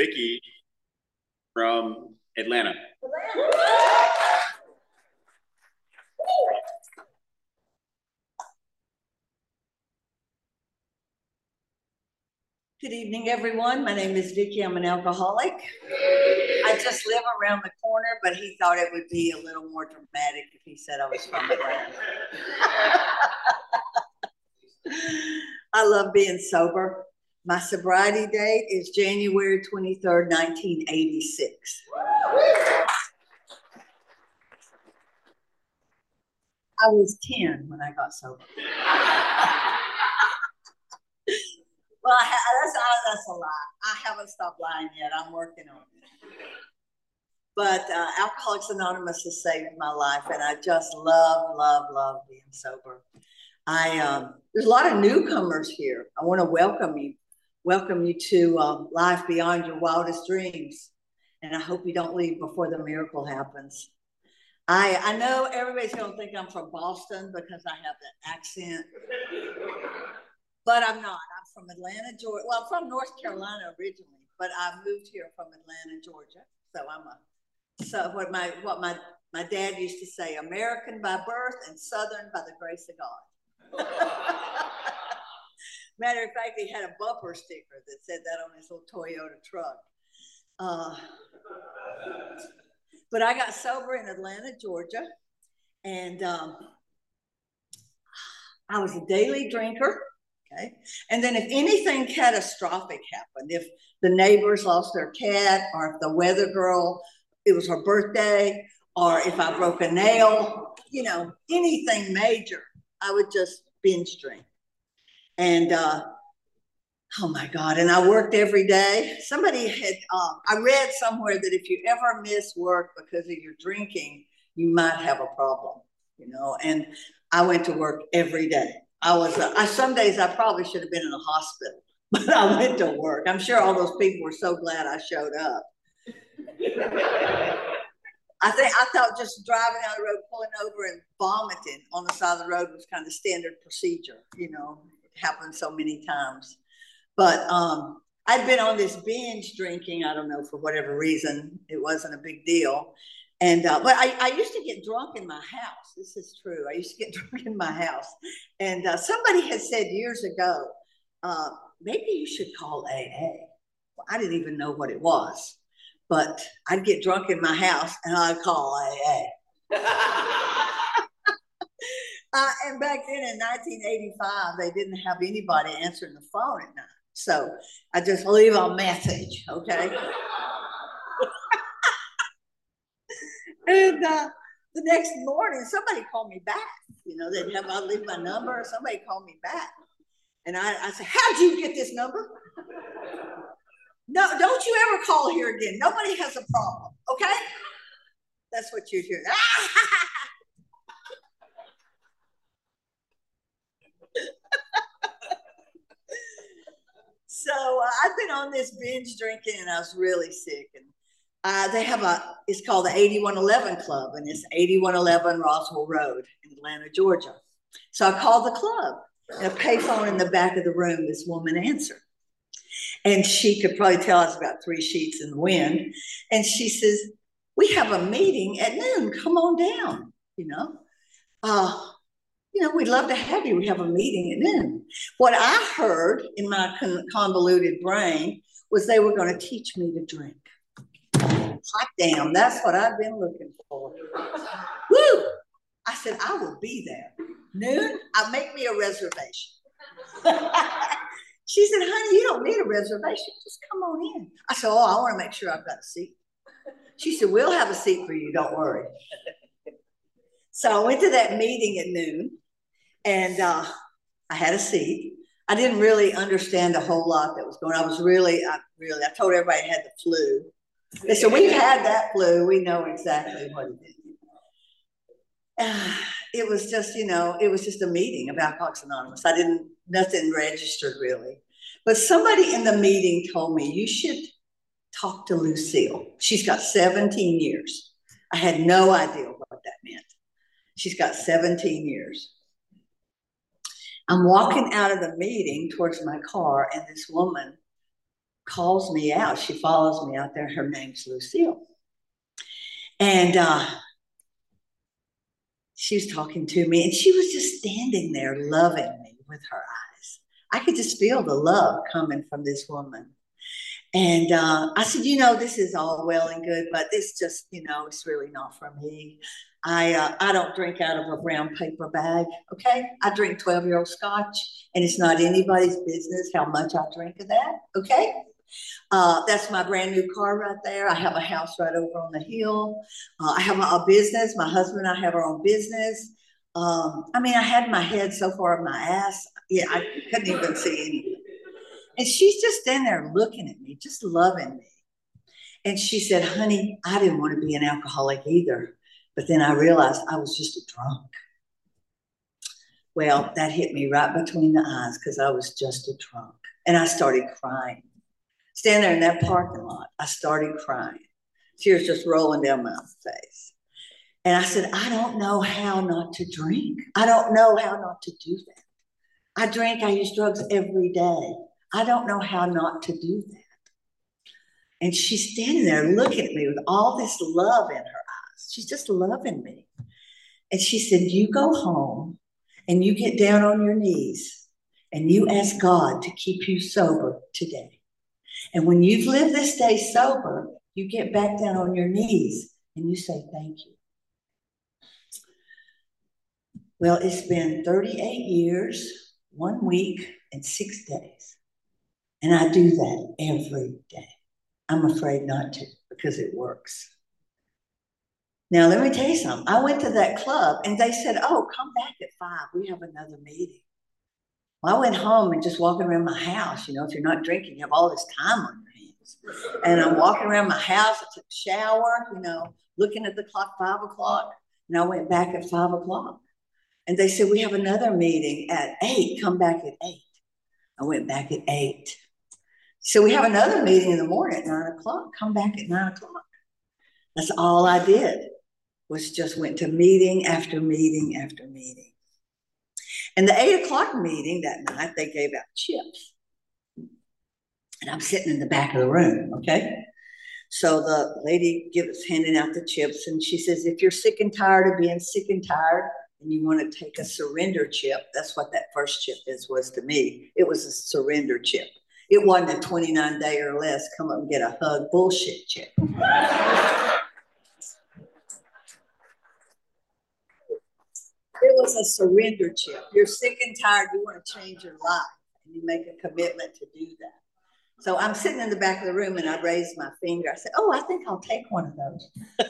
Vicky from Atlanta. Good evening, everyone. My name is Vicky. I'm an alcoholic. I just live around the corner, but he thought it would be a little more dramatic if he said I was from Atlanta. I love being sober. My sobriety date is January 23rd, 1986. I was 10 when I got sober. Well, I that's, that's a lie. I haven't stopped lying yet. I'm working on it. But uh, Alcoholics Anonymous has saved my life, and I just love, love, love being sober. I um, there's a lot of newcomers here. I want to welcome you, welcome you to um, life beyond your wildest dreams, and I hope you don't leave before the miracle happens. I I know everybody's going to think I'm from Boston because I have that accent, but I'm not I'm from Atlanta, Georgia. Well, I'm from North Carolina originally, but I moved here from Atlanta, Georgia. So I'm a so what my what my my dad used to say, American by birth and Southern by the grace of God. Matter of fact, he had a bumper sticker that said that on his little Toyota truck. Uh, but I got sober in Atlanta, Georgia, and um, I was a daily drinker. Okay. And then if anything catastrophic happened, if the neighbors lost their cat, or if the weather girl, it was her birthday, or if I broke a nail, you know, anything major, I would just binge drink. And uh, oh my God, and I worked every day. Somebody had, uh, I read somewhere that if you ever miss work because of your drinking, you might have a problem, you know, and I went to work every day. I was, uh, I, some days I probably should have been in a hospital, but I went to work. I'm sure all those people were so glad I showed up. I think I thought just driving down the road, pulling over and vomiting on the side of the road was kind of standard procedure. You know, happened so many times. But um, I'd been on this binge drinking. I don't know for whatever reason, it wasn't a big deal. And uh, but I, I used to get drunk in my house. This is true. I used to get drunk in my house. And uh, somebody had said years ago, uh, maybe you should call AA. Well, I didn't even know what it was, but I'd get drunk in my house and I'd call AA. uh, and back then in 1985, they didn't have anybody answering the phone at night. So I just leave a message, okay? And uh, the next morning, somebody called me back. You know, they'd have I leave my number, somebody called me back. And I, I said, How'd you get this number? No, don't you ever call here again. Nobody has a problem, okay? That's what you're hearing. so uh, I've been on this binge drinking and I was really sick. And uh, they have a, it's called the 8111 Club, and it's 8111 Roswell Road in Atlanta, Georgia. So I called the club, and a payphone in the back of the room, this woman answered. And she could probably tell us about three sheets in the wind. And she says, We have a meeting at noon. Come on down. You know, uh, you know, we'd love to have you. We have a meeting at noon. What I heard in my convoluted brain was they were going to teach me to drink hot damn, that's what I've been looking for. Woo! I said, I will be there. Noon, I'll make me a reservation. she said, honey, you don't need a reservation. Just come on in. I said, oh, I want to make sure I've got a seat. She said, we'll have a seat for you. Don't worry. so I went to that meeting at noon and uh, I had a seat. I didn't really understand a whole lot that was going on. I was really, I really, I told everybody I had the flu. They said, We've had that flu. We know exactly what it is. It was just, you know, it was just a meeting of Alcoholics Anonymous. I didn't, nothing registered really. But somebody in the meeting told me, You should talk to Lucille. She's got 17 years. I had no idea what that meant. She's got 17 years. I'm walking out of the meeting towards my car, and this woman calls me out. She follows me out there. Her name's Lucille. And uh, she was talking to me, and she was just standing there loving me with her eyes. I could just feel the love coming from this woman. And uh, I said, you know, this is all well and good, but it's just, you know, it's really not for me. I uh, I don't drink out of a brown paper bag. Okay, I drink twelve year old scotch, and it's not anybody's business how much I drink of that. Okay, uh, that's my brand new car right there. I have a house right over on the hill. Uh, I have a, business. My husband and I have our own business. Um, I mean, I had my head so far in my ass. Yeah, I couldn't even see anything. And she's just standing there looking at me, just loving me. And she said, honey, I didn't want to be an alcoholic either. But then I realized I was just a drunk. Well, that hit me right between the eyes because I was just a drunk. And I started crying. Standing there in that parking lot, I started crying. Tears just rolling down my face. And I said, I don't know how not to drink. I don't know how not to do that. I drink, I use drugs every day. I don't know how not to do that. And she's standing there looking at me with all this love in her eyes. She's just loving me. And she said, You go home and you get down on your knees and you ask God to keep you sober today. And when you've lived this day sober, you get back down on your knees and you say, Thank you. Well, it's been 38 years, one week, and six days. And I do that every day. I'm afraid not to because it works. Now, let me tell you something. I went to that club and they said, Oh, come back at five. We have another meeting. Well, I went home and just walking around my house. You know, if you're not drinking, you have all this time on your hands. And I'm walking around my house. I took a shower, you know, looking at the clock, five o'clock. And I went back at five o'clock. And they said, We have another meeting at eight. Come back at eight. I went back at eight. So we have another meeting in the morning at nine o'clock. Come back at nine o'clock. That's all I did was just went to meeting after meeting after meeting. And the eight o'clock meeting that night, they gave out chips. And I'm sitting in the back of the room, okay? So the lady gives handing out the chips, and she says, if you're sick and tired of being sick and tired, and you want to take a surrender chip, that's what that first chip is was to me. It was a surrender chip. It wasn't a 29 day or less, come up and get a hug bullshit chip. It was a surrender chip. You're sick and tired, you want to change your life, and you make a commitment to do that. So I'm sitting in the back of the room and I raised my finger. I said, Oh, I think I'll take one of those.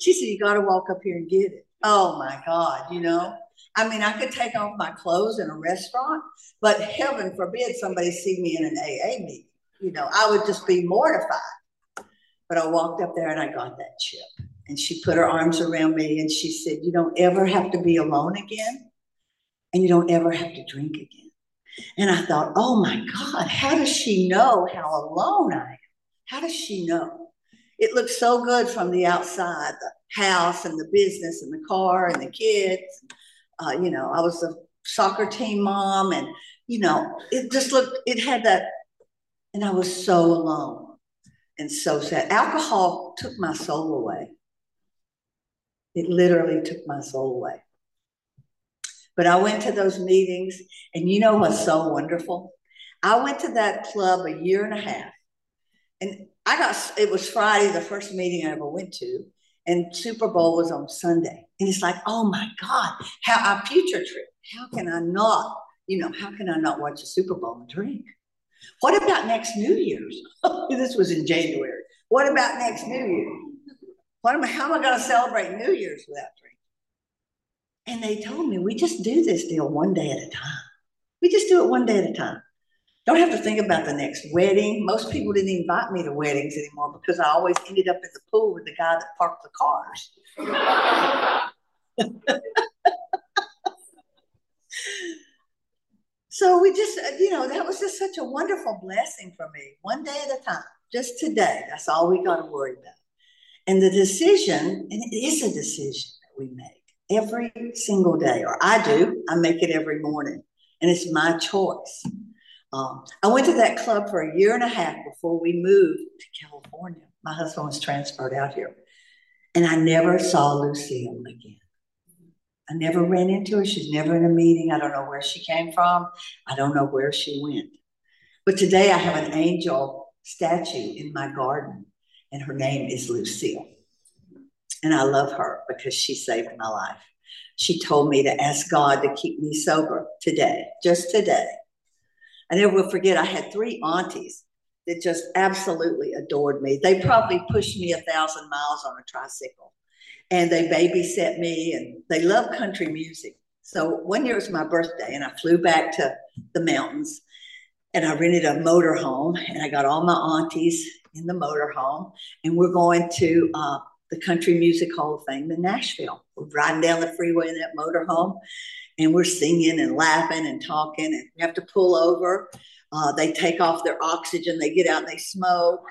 she said, You got to walk up here and get it. Oh my God, you know? I mean, I could take off my clothes in a restaurant, but heaven forbid somebody see me in an AA meeting. You know, I would just be mortified. But I walked up there and I got that chip. And she put her arms around me and she said, You don't ever have to be alone again, and you don't ever have to drink again. And I thought, Oh my God, how does she know how alone I am? How does she know? It looked so good from the outside the house and the business and the car and the kids. Uh, you know, I was a soccer team mom, and, you know, it just looked, it had that, and I was so alone and so sad. Alcohol took my soul away. It literally took my soul away. But I went to those meetings, and you know what's so wonderful? I went to that club a year and a half, and I got it was Friday, the first meeting I ever went to, and Super Bowl was on Sunday. And it's like, oh my God, how our future trip. How can I not, you know, how can I not watch a Super Bowl and drink? What about next New Year's? this was in January. What about next New Year? What am I, how am I going to celebrate New Year's without drinking? And they told me, we just do this deal one day at a time. We just do it one day at a time. Don't have to think about the next wedding. Most people didn't invite me to weddings anymore because I always ended up in the pool with the guy that parked the cars. so we just, uh, you know, that was just such a wonderful blessing for me. One day at a time, just today. That's all we got to worry about. And the decision, and it is a decision that we make every single day, or I do, I make it every morning, and it's my choice. Um, I went to that club for a year and a half before we moved to California. My husband was transferred out here. And I never saw Lucille again. I never ran into her. She's never in a meeting. I don't know where she came from. I don't know where she went. But today I have an angel statue in my garden, and her name is Lucille. And I love her because she saved my life. She told me to ask God to keep me sober today, just today. I never will forget, I had three aunties that just absolutely adored me. They probably pushed me a thousand miles on a tricycle and they babysat me and they love country music. So one year it was my birthday and I flew back to the mountains and I rented a motor home and I got all my aunties in the motor home and we're going to uh, the Country Music Hall of Fame in Nashville. We're riding down the freeway in that motor home and we're singing and laughing and talking and we have to pull over. Uh, they take off their oxygen, they get out and they smoke.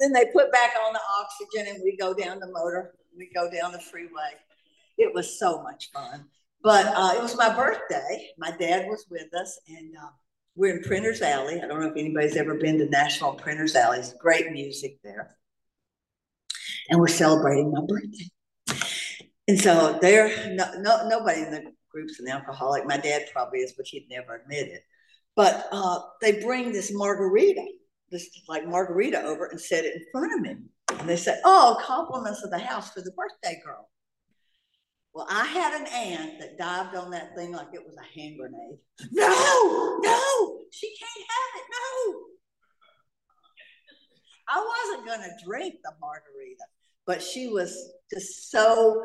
then they put back on the oxygen and we go down the motor, we go down the freeway. It was so much fun. But uh, it was my birthday. My dad was with us and uh, we're in Printers Alley. I don't know if anybody's ever been to Nashville Printers Alley. It's great music there. And we're celebrating my birthday. And so there, no, no, nobody in the group's an alcoholic. My dad probably is, but he'd never admit it. But uh, they bring this margarita, this like margarita over and set it in front of me. And they said, Oh, compliments of the house for the birthday girl. Well, I had an aunt that dived on that thing like it was a hand grenade. No, no, she can't have it. No. I wasn't going to drink the margarita, but she was just so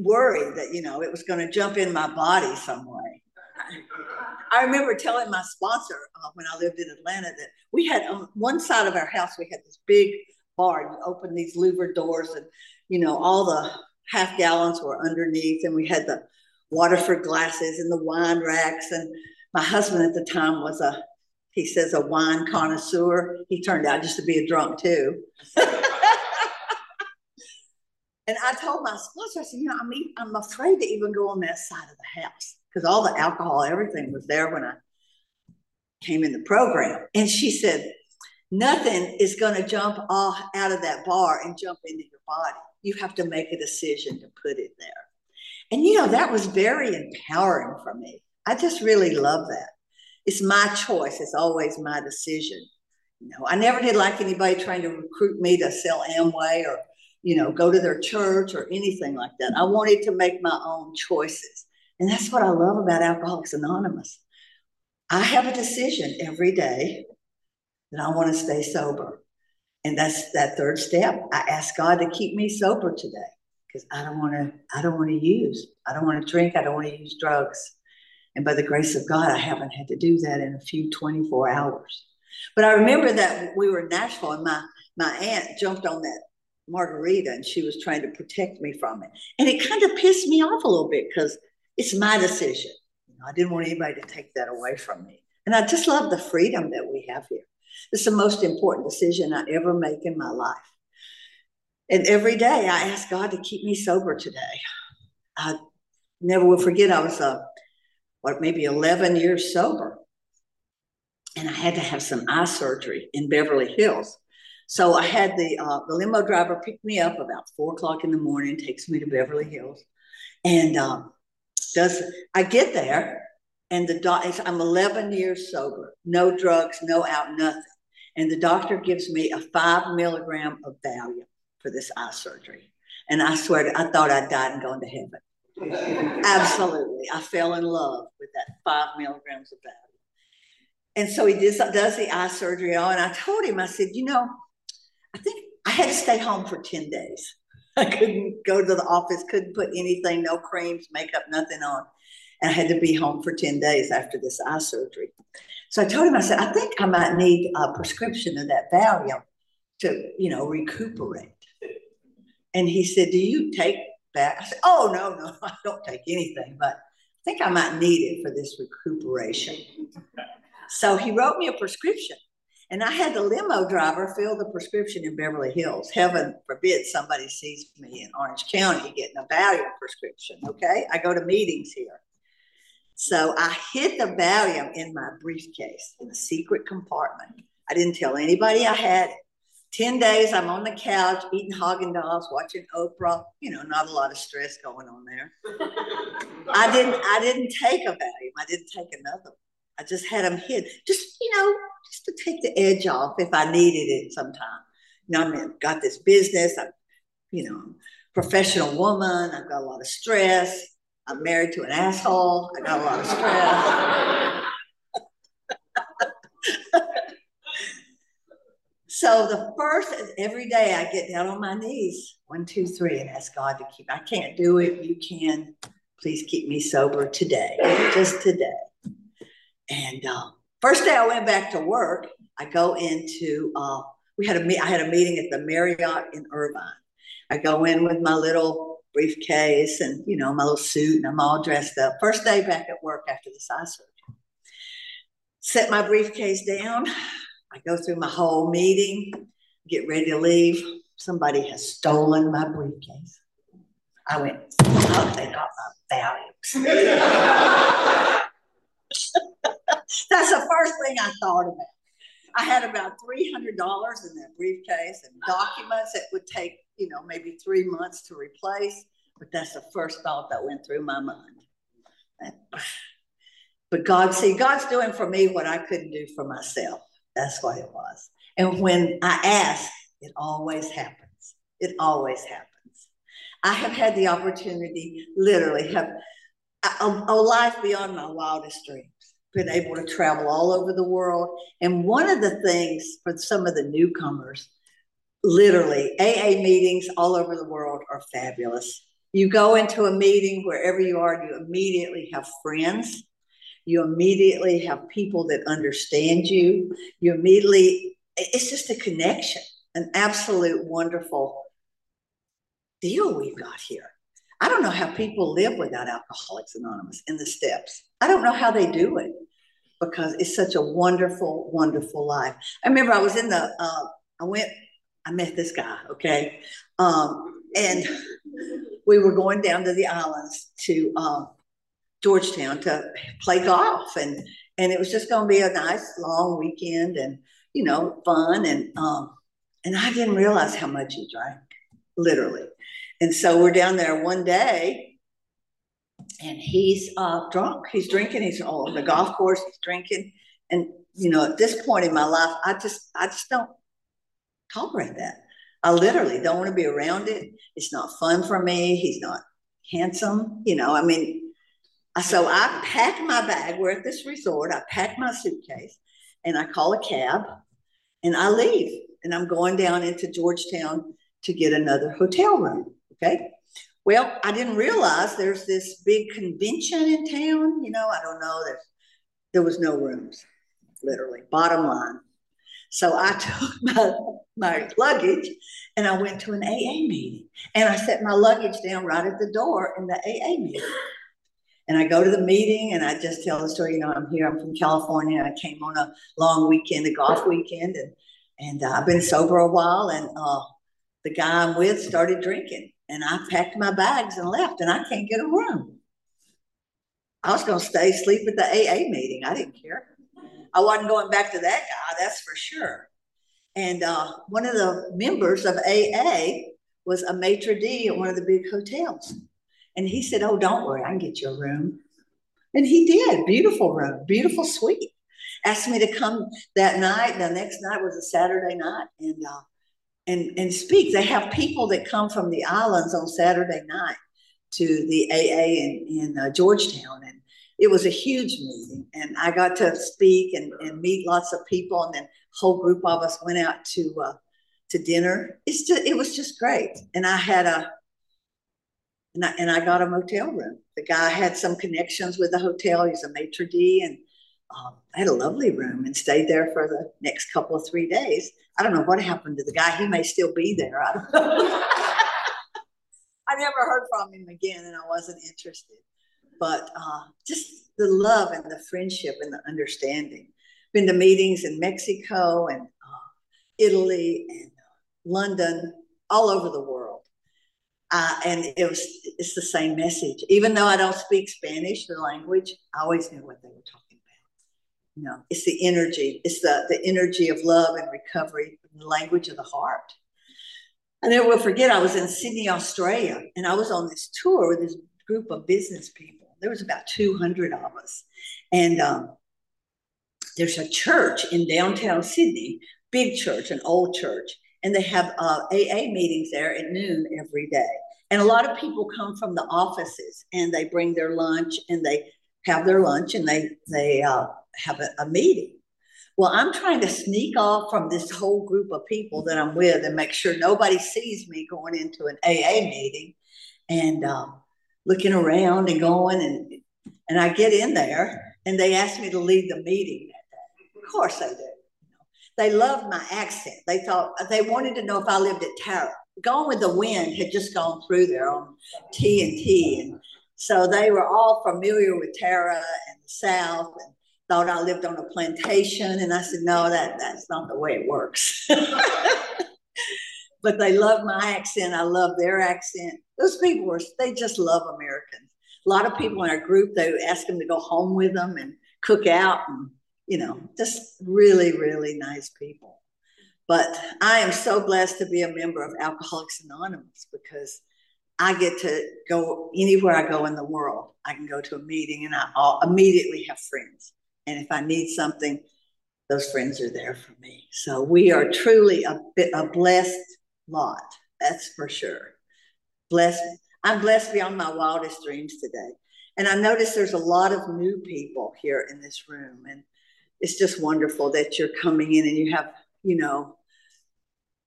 worried that, you know, it was going to jump in my body some way. I remember telling my sponsor uh, when I lived in Atlanta that we had on one side of our house, we had this big bar. You open these louver doors, and you know all the half gallons were underneath, and we had the Waterford glasses and the wine racks. And my husband at the time was a, he says, a wine connoisseur. He turned out just to be a drunk too. And I told my sponsor, I said, you know, I mean, I'm afraid to even go on that side of the house because all the alcohol, everything was there when I came in the program. And she said, nothing is going to jump off out of that bar and jump into your body. You have to make a decision to put it there. And, you know, that was very empowering for me. I just really love that. It's my choice. It's always my decision. You know, I never did like anybody trying to recruit me to sell Amway or you know, go to their church or anything like that. I wanted to make my own choices. And that's what I love about Alcoholics Anonymous. I have a decision every day that I want to stay sober. And that's that third step. I ask God to keep me sober today because I don't want to, I don't want to use, I don't want to drink, I don't want to use drugs. And by the grace of God, I haven't had to do that in a few 24 hours. But I remember that we were in Nashville and my my aunt jumped on that margarita and she was trying to protect me from it. And it kind of pissed me off a little bit because it's my decision. You know, I didn't want anybody to take that away from me. And I just love the freedom that we have here. It's the most important decision I ever make in my life. And every day I ask God to keep me sober today. I never will forget I was, a what, maybe 11 years sober. And I had to have some eye surgery in Beverly Hills. So I had the uh, the limo driver pick me up about four o'clock in the morning, takes me to Beverly Hills, and um, does I get there, and the doc I'm 11 years sober, no drugs, no out, nothing, and the doctor gives me a five milligram of Valium for this eye surgery, and I swear to, I thought I'd died and gone to heaven. Absolutely, I fell in love with that five milligrams of Valium. And so he does, does the eye surgery on, and I told him, I said, you know, I think I had to stay home for 10 days. I couldn't go to the office, couldn't put anything, no creams, makeup, nothing on. And I had to be home for 10 days after this eye surgery. So I told him, I said, I think I might need a prescription of that Valium to, you know, recuperate. And he said, Do you take that? I said, Oh, no, no, I don't take anything, but I think I might need it for this recuperation. So he wrote me a prescription and I had the limo driver fill the prescription in Beverly Hills. Heaven forbid somebody sees me in Orange County getting a Valium prescription. Okay. I go to meetings here. So I hid the Valium in my briefcase in a secret compartment. I didn't tell anybody I had it. 10 days, I'm on the couch eating Haagen Dazs, watching Oprah. You know, not a lot of stress going on there. I didn't, I didn't take a Valium. I didn't take another one. I just had them hid, just, you know, just to take the edge off if I needed it sometime. You know, I mean, got this business. I'm, you know, professional woman. I've got a lot of stress. I'm married to an asshole. I got a lot of stress. So the first, every day I get down on my knees, one, two, three, and ask God to keep. I can't do it. You can. Please keep me sober today, just today. And uh, first day I went back to work, I go into. Uh, we had a. I had a meeting at the Marriott in Irvine. I go in with my little briefcase and you know my little suit, and I'm all dressed up. First day back at work after the eye surgery. Set my briefcase down I go through my whole meeting, get ready to leave. Somebody has stolen my briefcase. I went, oh, they got my Valiums. That's the first thing I thought about. I had about $300 in that briefcase and documents that would take, you know, maybe three months to replace. But that's the first thought that went through my mind. But God, see, God's doing for me what I couldn't do for myself. That's what it was. And when I ask, it always happens. It always happens. I have had the opportunity, literally, have a, a um, oh, life beyond my wildest dreams. Been able to travel all over the world. And one of the things for some of the newcomers, literally, AA meetings all over the world are fabulous. You go into a meeting wherever you are, you immediately have friends you immediately have people that understand you. You immediately, it's just a connection, an absolute wonderful deal we've got here. I don't know how people live without Alcoholics Anonymous in the steps. I don't know how they do it because it's such a wonderful, wonderful life. I remember I was in the, uh, I went, I met this guy, okay? Um, and we were going down to the islands to um, Georgetown to play golf, and and it was just going to be a nice long weekend, and you know, fun, and um, and I didn't realize how much he drank, literally, and so we're down there one day, and he's uh, drunk, he's drinking, he's on the golf course, he's drinking, and you know, at this point in my life, I just I just don't tolerate that. I literally don't want to be around it. It's not fun for me. He's not handsome. You know, I mean, so I pack my bag. We're at this resort. I pack my suitcase and I call a cab and I leave. And I'm going down into Georgetown to get another hotel room. Okay. Well, I didn't realize there's this big convention in town. You know, I don't know. There's, there was no rooms, literally, bottom line. So I took my, my luggage and I went to an AA meeting. And I set my luggage down right at the door in the AA meeting. And I go to the meeting and I just tell the story, you know, I'm here, I'm from California. I came on a long weekend, a golf weekend, and and I've been sober a while. And uh, the guy I'm with started drinking, and I packed my bags and left, and I can't get a room. I was going to stay sleep at the AA meeting. I didn't care. I wasn't going back to that guy, that's for sure. And uh, one of the members of AA was a maitre d' at one of the big hotels. And he said, Oh, don't worry, I can get you a room. And he did. Beautiful room, beautiful suite. Asked me to come that night. The next night was a Saturday night and uh, and and speak. They have people that come from the islands on Saturday night to the AA in, in uh, Georgetown. And it was a huge meeting. And I got to speak and, and meet lots of people. And then whole group of us went out to uh, to dinner. It's just, it was just great. And I had a and I, and I got a motel room. The guy had some connections with the hotel. He's a maitre d, and I had a lovely room and stayed there for the next couple of three days. I don't know what happened to the guy. He may still be there. I don't know. I never heard from him again, and I wasn't interested. But uh, just the love and the friendship and the understanding. Been to meetings in Mexico and uh, Italy and uh, London, all over the world uh, and it was it's the same message. Even though I don't speak Spanish, the language, I always knew what they were talking. You know, it's the energy, it's the the energy of love and recovery, the language of the heart. I never will forget. I was in Sydney, Australia, and I was on this tour with this group of business people. There was about two hundred of us, and um, there's a church in downtown Sydney, big church, an old church and they have uh, AA meetings there at noon every day. And a lot of people come from the offices and they bring their lunch and they have their lunch and they they uh, have a, a, meeting. Well, I'm trying to sneak off from this whole group of people that I'm with and make sure nobody sees me going into an AA meeting and uh, looking around and going and and I get in there and they ask me to lead the meeting that day. Of course I do. They loved my accent. They thought they wanted to know if I lived at Tara. Gone with the Wind had just gone through there on TNT, and so they were all familiar with Tara and the South, and thought I lived on a plantation. And I said, no, that that's not the way it works. but they love my accent. I love their accent. Those people were they just love Americans. A lot of people in our group they ask them to go home with them and cook out and you know, just really, really nice people. But I am so blessed to be a member of Alcoholics Anonymous because I get to go anywhere I go in the world. I can go to a meeting and I immediately have friends. And if I need something, those friends are there for me. So we are truly a, bit, a blessed lot. That's for sure. Blessed. I'm blessed beyond my wildest dreams today. And I notice there's a lot of new people here in this room. And it's just wonderful that you're coming in and you have, you know,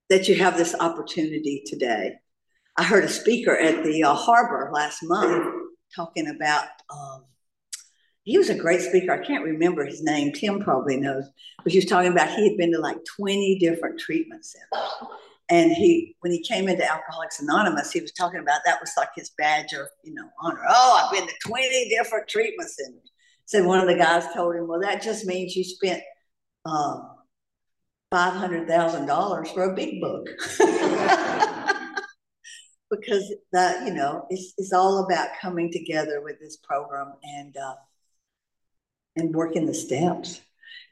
that you have this opportunity today. I heard a speaker at the uh, harbor last month talking about, um, he was a great speaker. I can't remember his name. Tim probably knows, but he was talking about he had been to like 20 different treatment centers. And he, when he came into Alcoholics Anonymous, he was talking about that was like his badge of, you know, honor. Oh, I've been to 20 different treatment centers. Said one of the guys told him, well, that just means you spent um, $500,000 for a big book. because that, you know, it's, it's all about coming together with this program and, uh, and working the steps.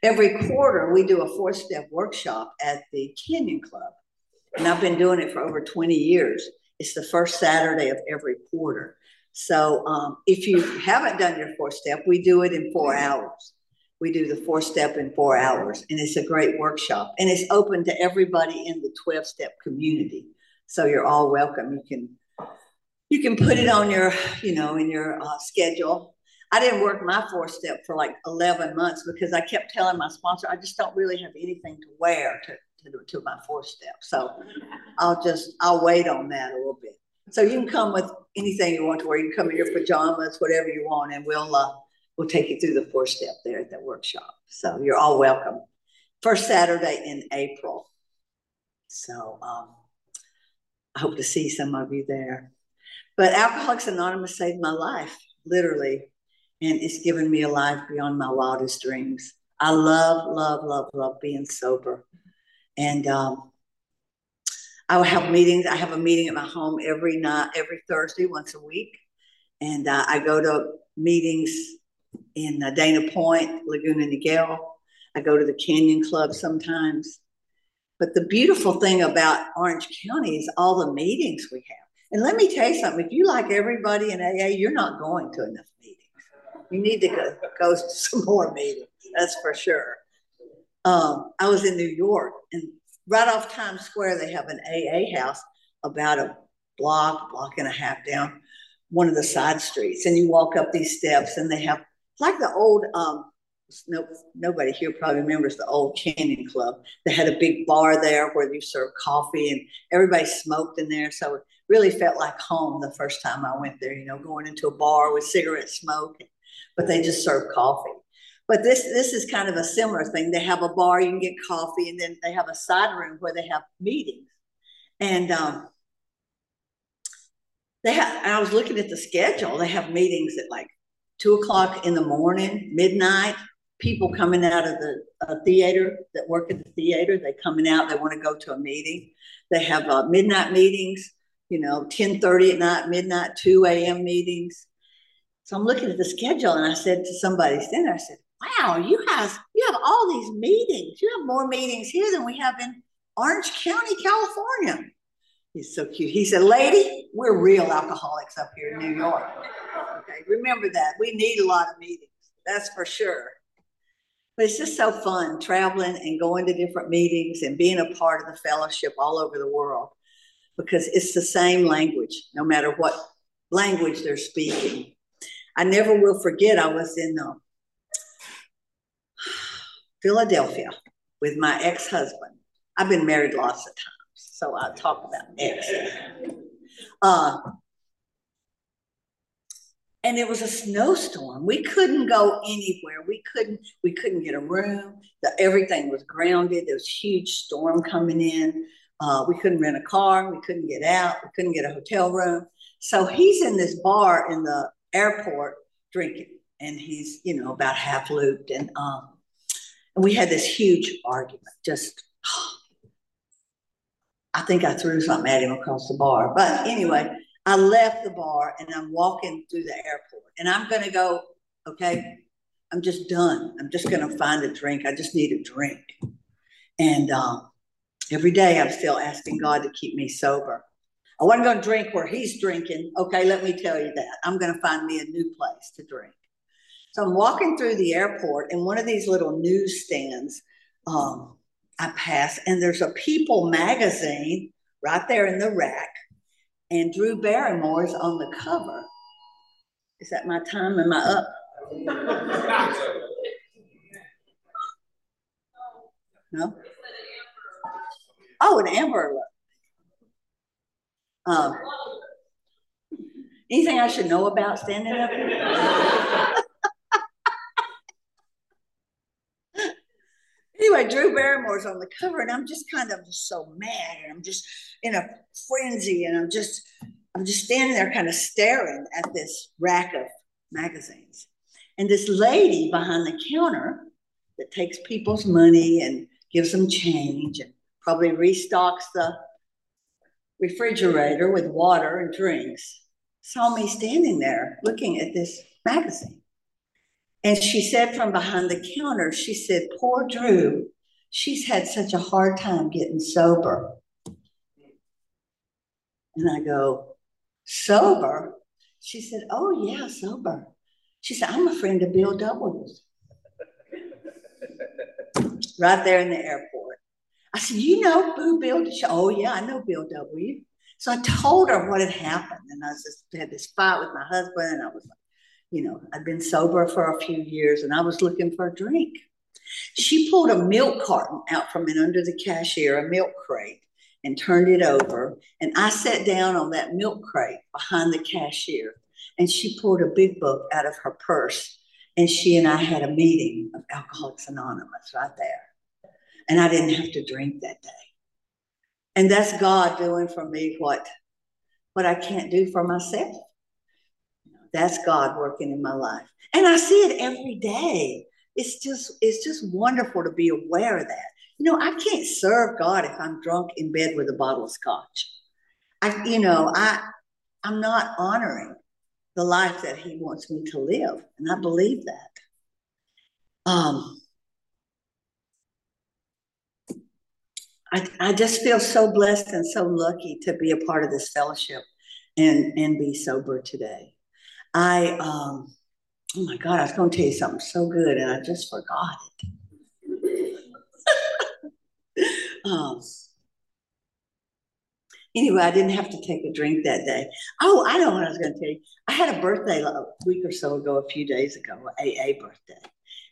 Every quarter, we do a four step workshop at the Canyon Club. And I've been doing it for over 20 years. It's the first Saturday of every quarter. So um, if you haven't done your four step, we do it in four hours. We do the four step in four hours, and it's a great workshop. And it's open to everybody in the 12 step community. So you're all welcome. You can you can put it on your, you know, in your uh, schedule. I didn't work my four step for like 11 months because I kept telling my sponsor, I just don't really have anything to wear to, to, to my four step. So I'll just, I'll wait on that a little bit. So you can come with anything you want to wear. You can come in your pajamas, whatever you want, and we'll uh, we'll take you through the four step there at that workshop. So you're all welcome. First Saturday in April. So um, I hope to see some of you there. But Alcoholics Anonymous saved my life, literally, and it's given me a life beyond my wildest dreams. I love, love, love, love being sober. And um, I will have meetings. I have a meeting at my home every night, every Thursday, once a week. And uh, I go to meetings in uh, Dana Point, Laguna Niguel. I go to the Canyon Club sometimes. But the beautiful thing about Orange County is all the meetings we have. And let me tell you something if you like everybody in AA, you're not going to enough meetings. You need to go, go to some more meetings, that's for sure. Um, I was in New York and right off Times Square, they have an AA house about a block, block and a half down one of the side streets. And you walk up these steps, and they have like the old, um, no, nobody here probably remembers the old Canyon Club. They had a big bar there where you serve coffee, and everybody smoked in there. So it really felt like home the first time I went there, you know, going into a bar with cigarette smoke, but they just serve coffee. But this this is kind of a similar thing. They have a bar, you can get coffee, and then they have a side room where they have meetings. And um, they have. I was looking at the schedule. They have meetings at like two o'clock in the morning, midnight. People coming out of the uh, theater that work at the theater, they coming out. They want to go to a meeting. They have uh, midnight meetings. you know, 10:30 at night, midnight, 2 a.m. meetings. So I'm looking at the schedule and I said to somebody standing there, I said, wow, you have you have all these meetings. You have more meetings here than we have in Orange County, California. He's so cute. He said, lady, we're real alcoholics up here in New York. Okay, remember that. We need a lot of meetings. That's for sure. But it's just so fun traveling and going to different meetings and being a part of the fellowship all over the world because it's the same language, no matter what language they're speaking. I never will forget, I was in uh, Philadelphia with my ex husband. I've been married lots of times, so I'll talk about ex. Uh, and it was a snowstorm. We couldn't go anywhere. We couldn't. We couldn't get a room. The, everything was grounded. There was huge storm coming in. Uh, we couldn't rent a car. We couldn't get out. We couldn't get a hotel room. So he's in this bar in the airport drinking, and he's you know about half looped, and um, and we had this huge argument. Just, I think I threw something at him across the bar. But anyway, I left the bar and I'm walking through the airport, and I'm going to go. Okay, I'm just done. I'm just going to find a drink. I just need a drink, and. Um, Every day I'm still asking God to keep me sober. I wasn't going to drink where he's drinking. Okay, let me tell you that. I'm going to find me a new place to drink. So I'm walking through the airport, and one of these little newsstands um, I pass, and there's a People magazine right there in the rack, and Drew Barrymore's on the cover. Is that my time? Am I up? No? Oh, an Amber Alert. Um, anything I should know about standing up? anyway, Drew Barrymore's on the cover, and I'm just kind of so mad, and I'm just in a frenzy, and I'm just I'm just standing there, kind of staring at this rack of magazines, and this lady behind the counter that takes people's money and gives them change and probably restocks the refrigerator with water and drinks, saw me standing there looking at this magazine. And she said from behind the counter, she said, Poor Drew, she's had such a hard time getting sober. And I go, Sober? She said, Oh, yeah, sober. She said, I'm a friend of Bill W's. right there in the airport. I said, You know who Bill? Oh, yeah, I know Bill W. So I told her what had happened. And I just had this fight with my husband. And I was like, you know, I'd been sober for a few years and I was looking for a drink. She pulled a milk carton out from under the cashier, a milk crate, and turned it over. And I sat down on that milk crate behind the cashier. And she pulled a big book out of her purse. And she and I had a meeting of Alcoholics Anonymous right there and I didn't have to drink that day. And that's God doing for me what, what I can't do for myself. That's God working in my life. And I see it every day. It's just, it's just wonderful to be aware of that. You know, I can't serve God if I'm drunk in bed with a bottle of scotch. I, you know, I I'm not honoring the life that he wants me to live. And I believe that. Um, I, I just feel so blessed and so lucky to be a part of this fellowship and and be sober today. I um oh my God, I was going to tell you something so good and I just forgot it. um, anyway, I didn't have to take a drink that day. Oh, I know what I was going to tell you. I had a birthday a week or so ago, a few days ago, AA birthday,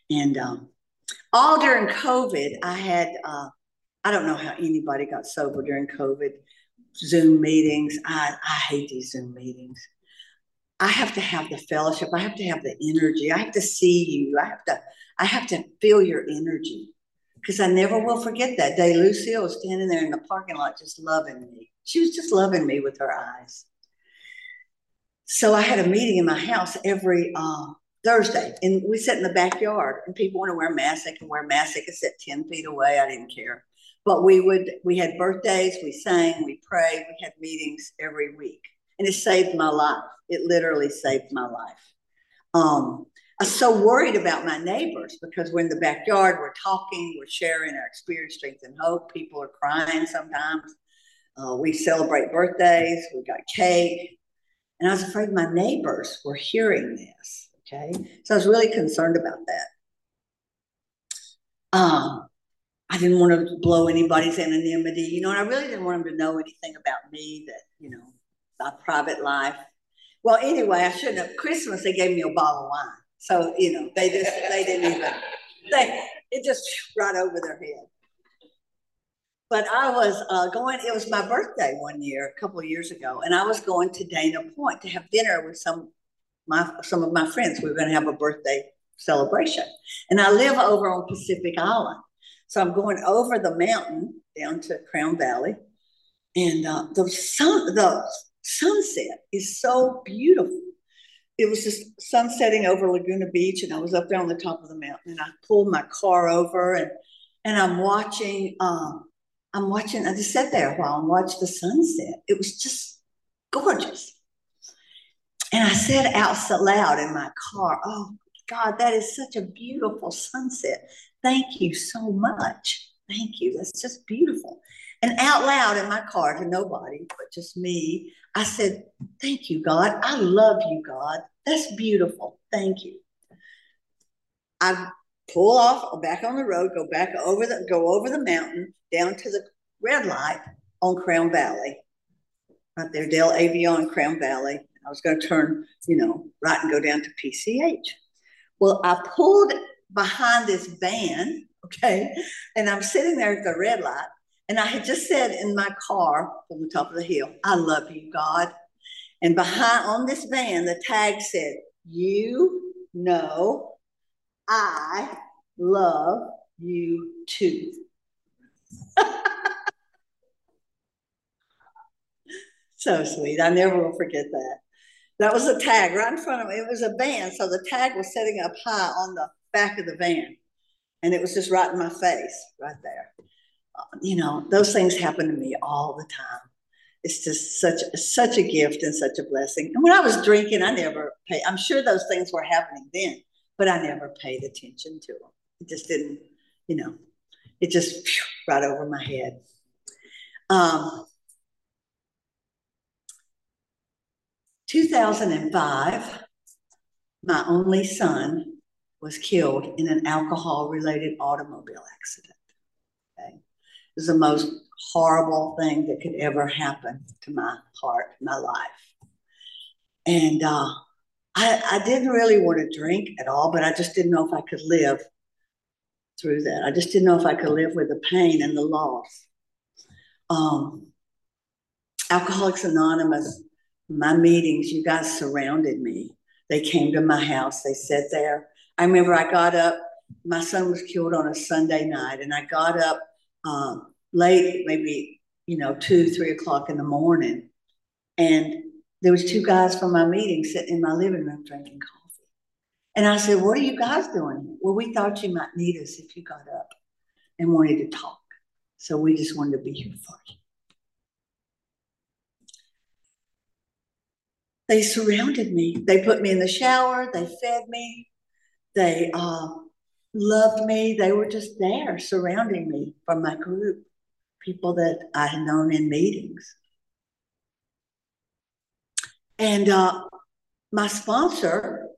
and um, all during COVID, I had. Uh, I don't know how anybody got sober during COVID. Zoom meetings. I, I hate these Zoom meetings. I have to have the fellowship. I have to have the energy. I have to see you. I have to, I have to feel your energy. Because I never will forget that day. Lucille was standing there in the parking lot just loving me. She was just loving me with her eyes. So I had a meeting in my house every uh, Thursday, and we sat in the backyard, and people want to wear masks. They can wear masks. They can sit 10 feet away. I didn't care. But we would, we had birthdays, we sang, we prayed, we had meetings every week. And it saved my life. It literally saved my life. Um, I was so worried about my neighbors because we're in the backyard, we're talking, we're sharing our experience, strength, and hope. People are crying sometimes. Uh, we celebrate birthdays, we got cake. And I was afraid my neighbors were hearing this. Okay. So I was really concerned about that. Um, I didn't want to blow anybody's anonymity, you know, and I really didn't want them to know anything about me that, you know, my private life. Well, anyway, I shouldn't have. Christmas, they gave me a bottle of wine. So, you know, they just, they didn't even, they, it just right over their head. But I was uh, going, it was my birthday one year, a couple of years ago, and I was going to Dana Point to have dinner with some my some of my friends. We were going to have a birthday celebration. And I live over on Pacific Island. So I'm going over the mountain down to Crown Valley. And uh, the sun, the sunset is so beautiful. It was just sunsetting over Laguna Beach, and I was up there on the top of the mountain, and I pulled my car over, and and I'm watching. Um, I'm watching. I just sat there a while and watched the sunset. It was just gorgeous. And I said out so loud in my car, "Oh God, that is such a beautiful sunset. Thank you so much. Thank you. That's just beautiful. And out loud in my car to nobody but just me, I said, Thank you, God. I love you, God. That's beautiful. Thank you. I pull off back on the road, go back over the go over the mountain down to the red light on Crown Valley. Right there, Del Avion, Crown Valley. I was going to turn, you know, right and go down to PCH. Well, I pulled behind this van, okay, and I'm sitting there at the red light, and I had just said in my car from the top of the hill, I love you, God. And behind on this van, the tag said, You know I love you too. so sweet. I never will forget that. That was a tag right in front of me. It was a van. So the tag was sitting up high on the back of the van. And it was just right in my face, right there. Uh, you know, those things happen to me all the time. It's just such such a gift and such a blessing. And when I was drinking, I never paid. I'm sure those things were happening then, but I never paid attention to them. It just didn't, you know, it just phew, right over my head. Um, 2005, my only son was killed in an alcohol related automobile accident. Okay. It was the most horrible thing that could ever happen to my heart, my life. And uh, I, I didn't really want to drink at all, but I just didn't know if I could live through that. I just didn't know if I could live with the pain and the loss. Um, Alcoholics Anonymous my meetings, you guys surrounded me. They came to my house, they sat there. I remember I got up, my son was killed on a Sunday night, and I got up um, late, maybe, you know, two, three o'clock in the morning. And there was two guys from my meeting sitting in my living room drinking coffee. And I said, what are you guys doing? Well, we thought you might need us if you got up and wanted to talk. So we just wanted to be here for you. they surrounded me. They put me in the shower. They fed me. They uh, loved me. They were just there surrounding me from my group, people that I had known in meetings. And uh, my sponsor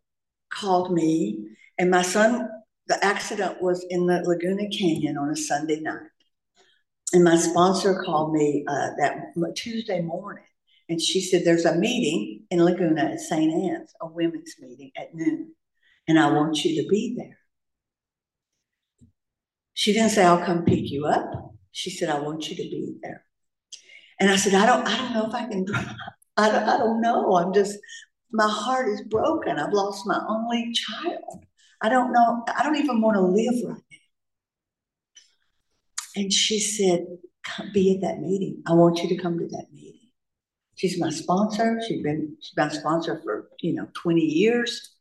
called me, and my son, the accident was in the Laguna Canyon on a Sunday night. And my sponsor called me uh, that Tuesday morning and she said, There's a meeting in Laguna at St. Anne's, a women's meeting at noon, and I want you to be there. She didn't say, I'll come pick you up. She said, I want you to be there. And I said, I don't, I don't know if I can drive. I don't, I don't know. I'm just, my heart is broken. I've lost my only child. I don't know. I don't even want to live right now. And she said, be at that meeting. I want you to come to that meeting. She's my sponsor. She's been she's been a sponsor for you know 20 years.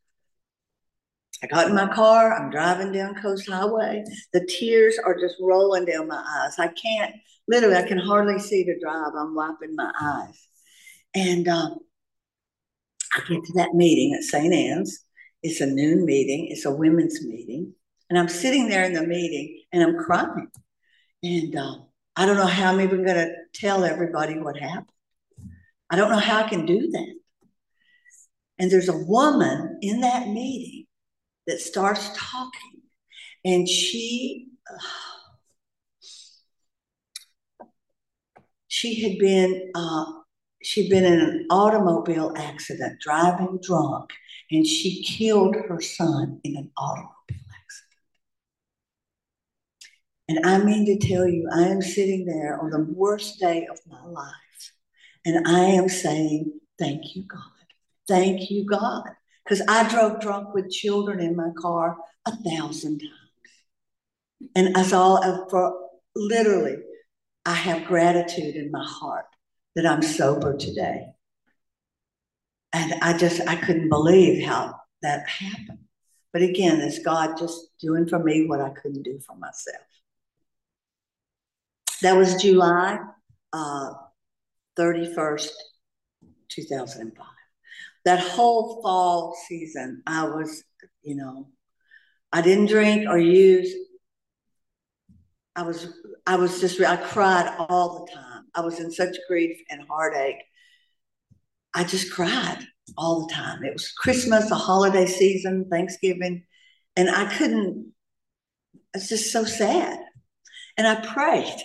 I got in my car, I'm driving down Coast Highway. The tears are just rolling down my eyes. I can't, literally, I can hardly see to drive. I'm wiping my eyes. And um, I get to that meeting at St. Anne's. It's a noon meeting, it's a women's meeting. And I'm sitting there in the meeting and I'm crying. And uh, I don't know how I'm even going to tell everybody what happened. I don't know how I can do that. And there's a woman in that meeting that starts talking, and she uh, she had been uh, she'd been in an automobile accident, driving drunk, and she killed her son in an automobile accident. And I mean to tell you, I am sitting there on the worst day of my life. And I am saying, Thank you, God. Thank you, God. Because I drove drunk with children in my car a thousand times. And as all for literally, I have gratitude in my heart that I'm sober today. And I just I couldn't believe how that happened. But again, it's God just doing for me what I couldn't do for myself. That was July uh, 31st, 2005. That whole fall season, I was, you know, I didn't drink or use. I was, I was just, I cried all the time. I was in such grief and heartache. I just cried all the time. It was Christmas, a holiday season, Thanksgiving, and I couldn't, it's just so sad. And I prayed.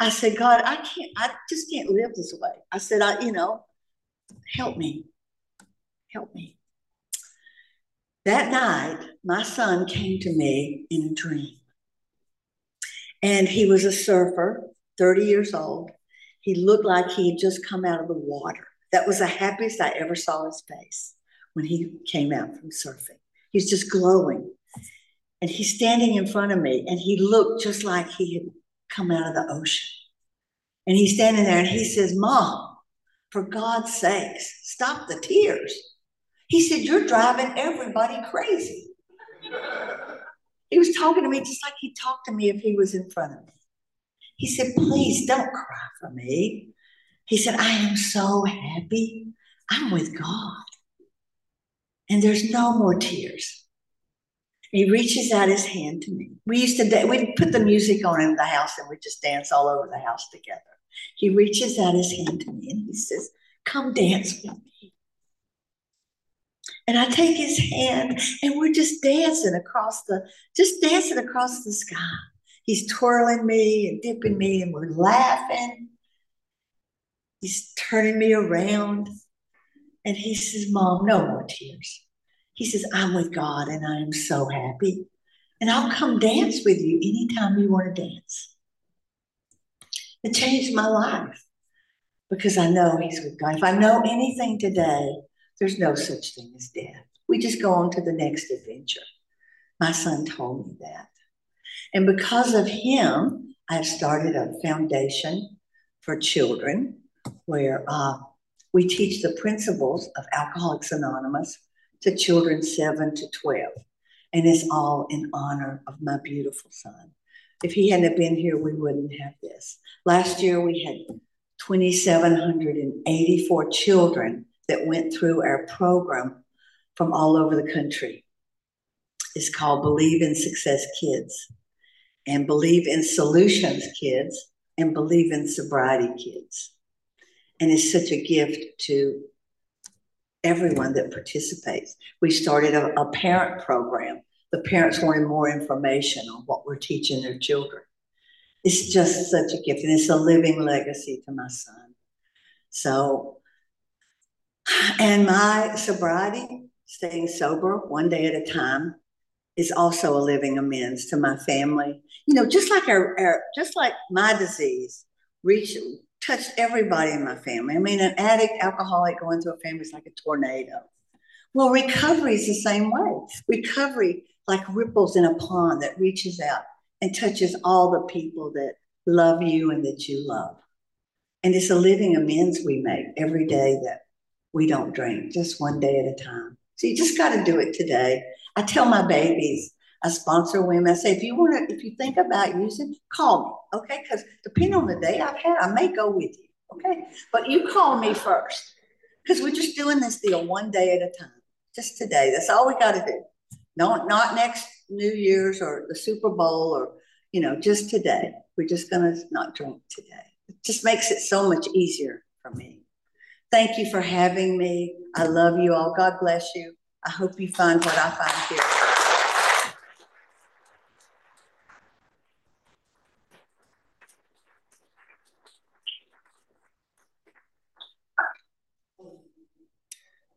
I said, God, I can't, I just can't live this way. I said, I, you know, help me. Help me. That night, my son came to me in a dream. And he was a surfer, 30 years old. He looked like he had just come out of the water. That was the happiest I ever saw his face when he came out from surfing. He's just glowing. And he's standing in front of me, and he looked just like he had come out of the ocean. And he's standing there and he says, Mom, for God's sakes, stop the tears. He said, You're driving everybody crazy. he was talking to me just like he'd talk to me if he was in front of me. He said, Please don't cry for me. He said, I am so happy. I'm with God. And there's no more tears. He reaches out his hand to me. We used to, da- we'd put the music on in the house and we'd just dance all over the house together. He reaches out his hand to me and he says, Come dance with me. And I take his hand and we're just dancing across the, just dancing across the sky. He's twirling me and dipping me and we're laughing. He's turning me around. And he says, Mom, no more tears. He says, I'm with God and I am so happy. And I'll come dance with you anytime you want to dance. It changed my life because I know He's with God. If I know anything today, there's no such thing as death. We just go on to the next adventure. My son told me that. And because of him, I've started a foundation for children where uh, we teach the principles of Alcoholics Anonymous to children 7 to 12. And it's all in honor of my beautiful son. If he hadn't been here, we wouldn't have this. Last year, we had 2,784 children that went through our program from all over the country. It's called Believe in Success Kids and Believe in Solutions Kids and Believe in Sobriety Kids. And it's such a gift to everyone that participates. We started a, a parent program. The parents wanted more information on what we're teaching their children. It's just such a gift, and it's a living legacy to my son. So, and my sobriety, staying sober one day at a time, is also a living amends to my family. You know, just like our, our just like my disease reached touched everybody in my family. I mean, an addict, alcoholic going through a family is like a tornado. Well, recovery is the same way. Recovery, like ripples in a pond that reaches out and touches all the people that love you and that you love. And it's a living amends we make every day that we don't drink, just one day at a time. So you just got to do it today. I tell my babies, I sponsor women. I say, if you want to, if you think about using, call me, okay? Because depending on the day I've had, I may go with you, okay? But you call me first because we're just doing this deal one day at a time. Just today. That's all we got to do. Not not next New Year's or the Super Bowl or you know just today. We're just gonna not drink today. It just makes it so much easier for me. Thank you for having me. I love you all. God bless you. I hope you find what I find here.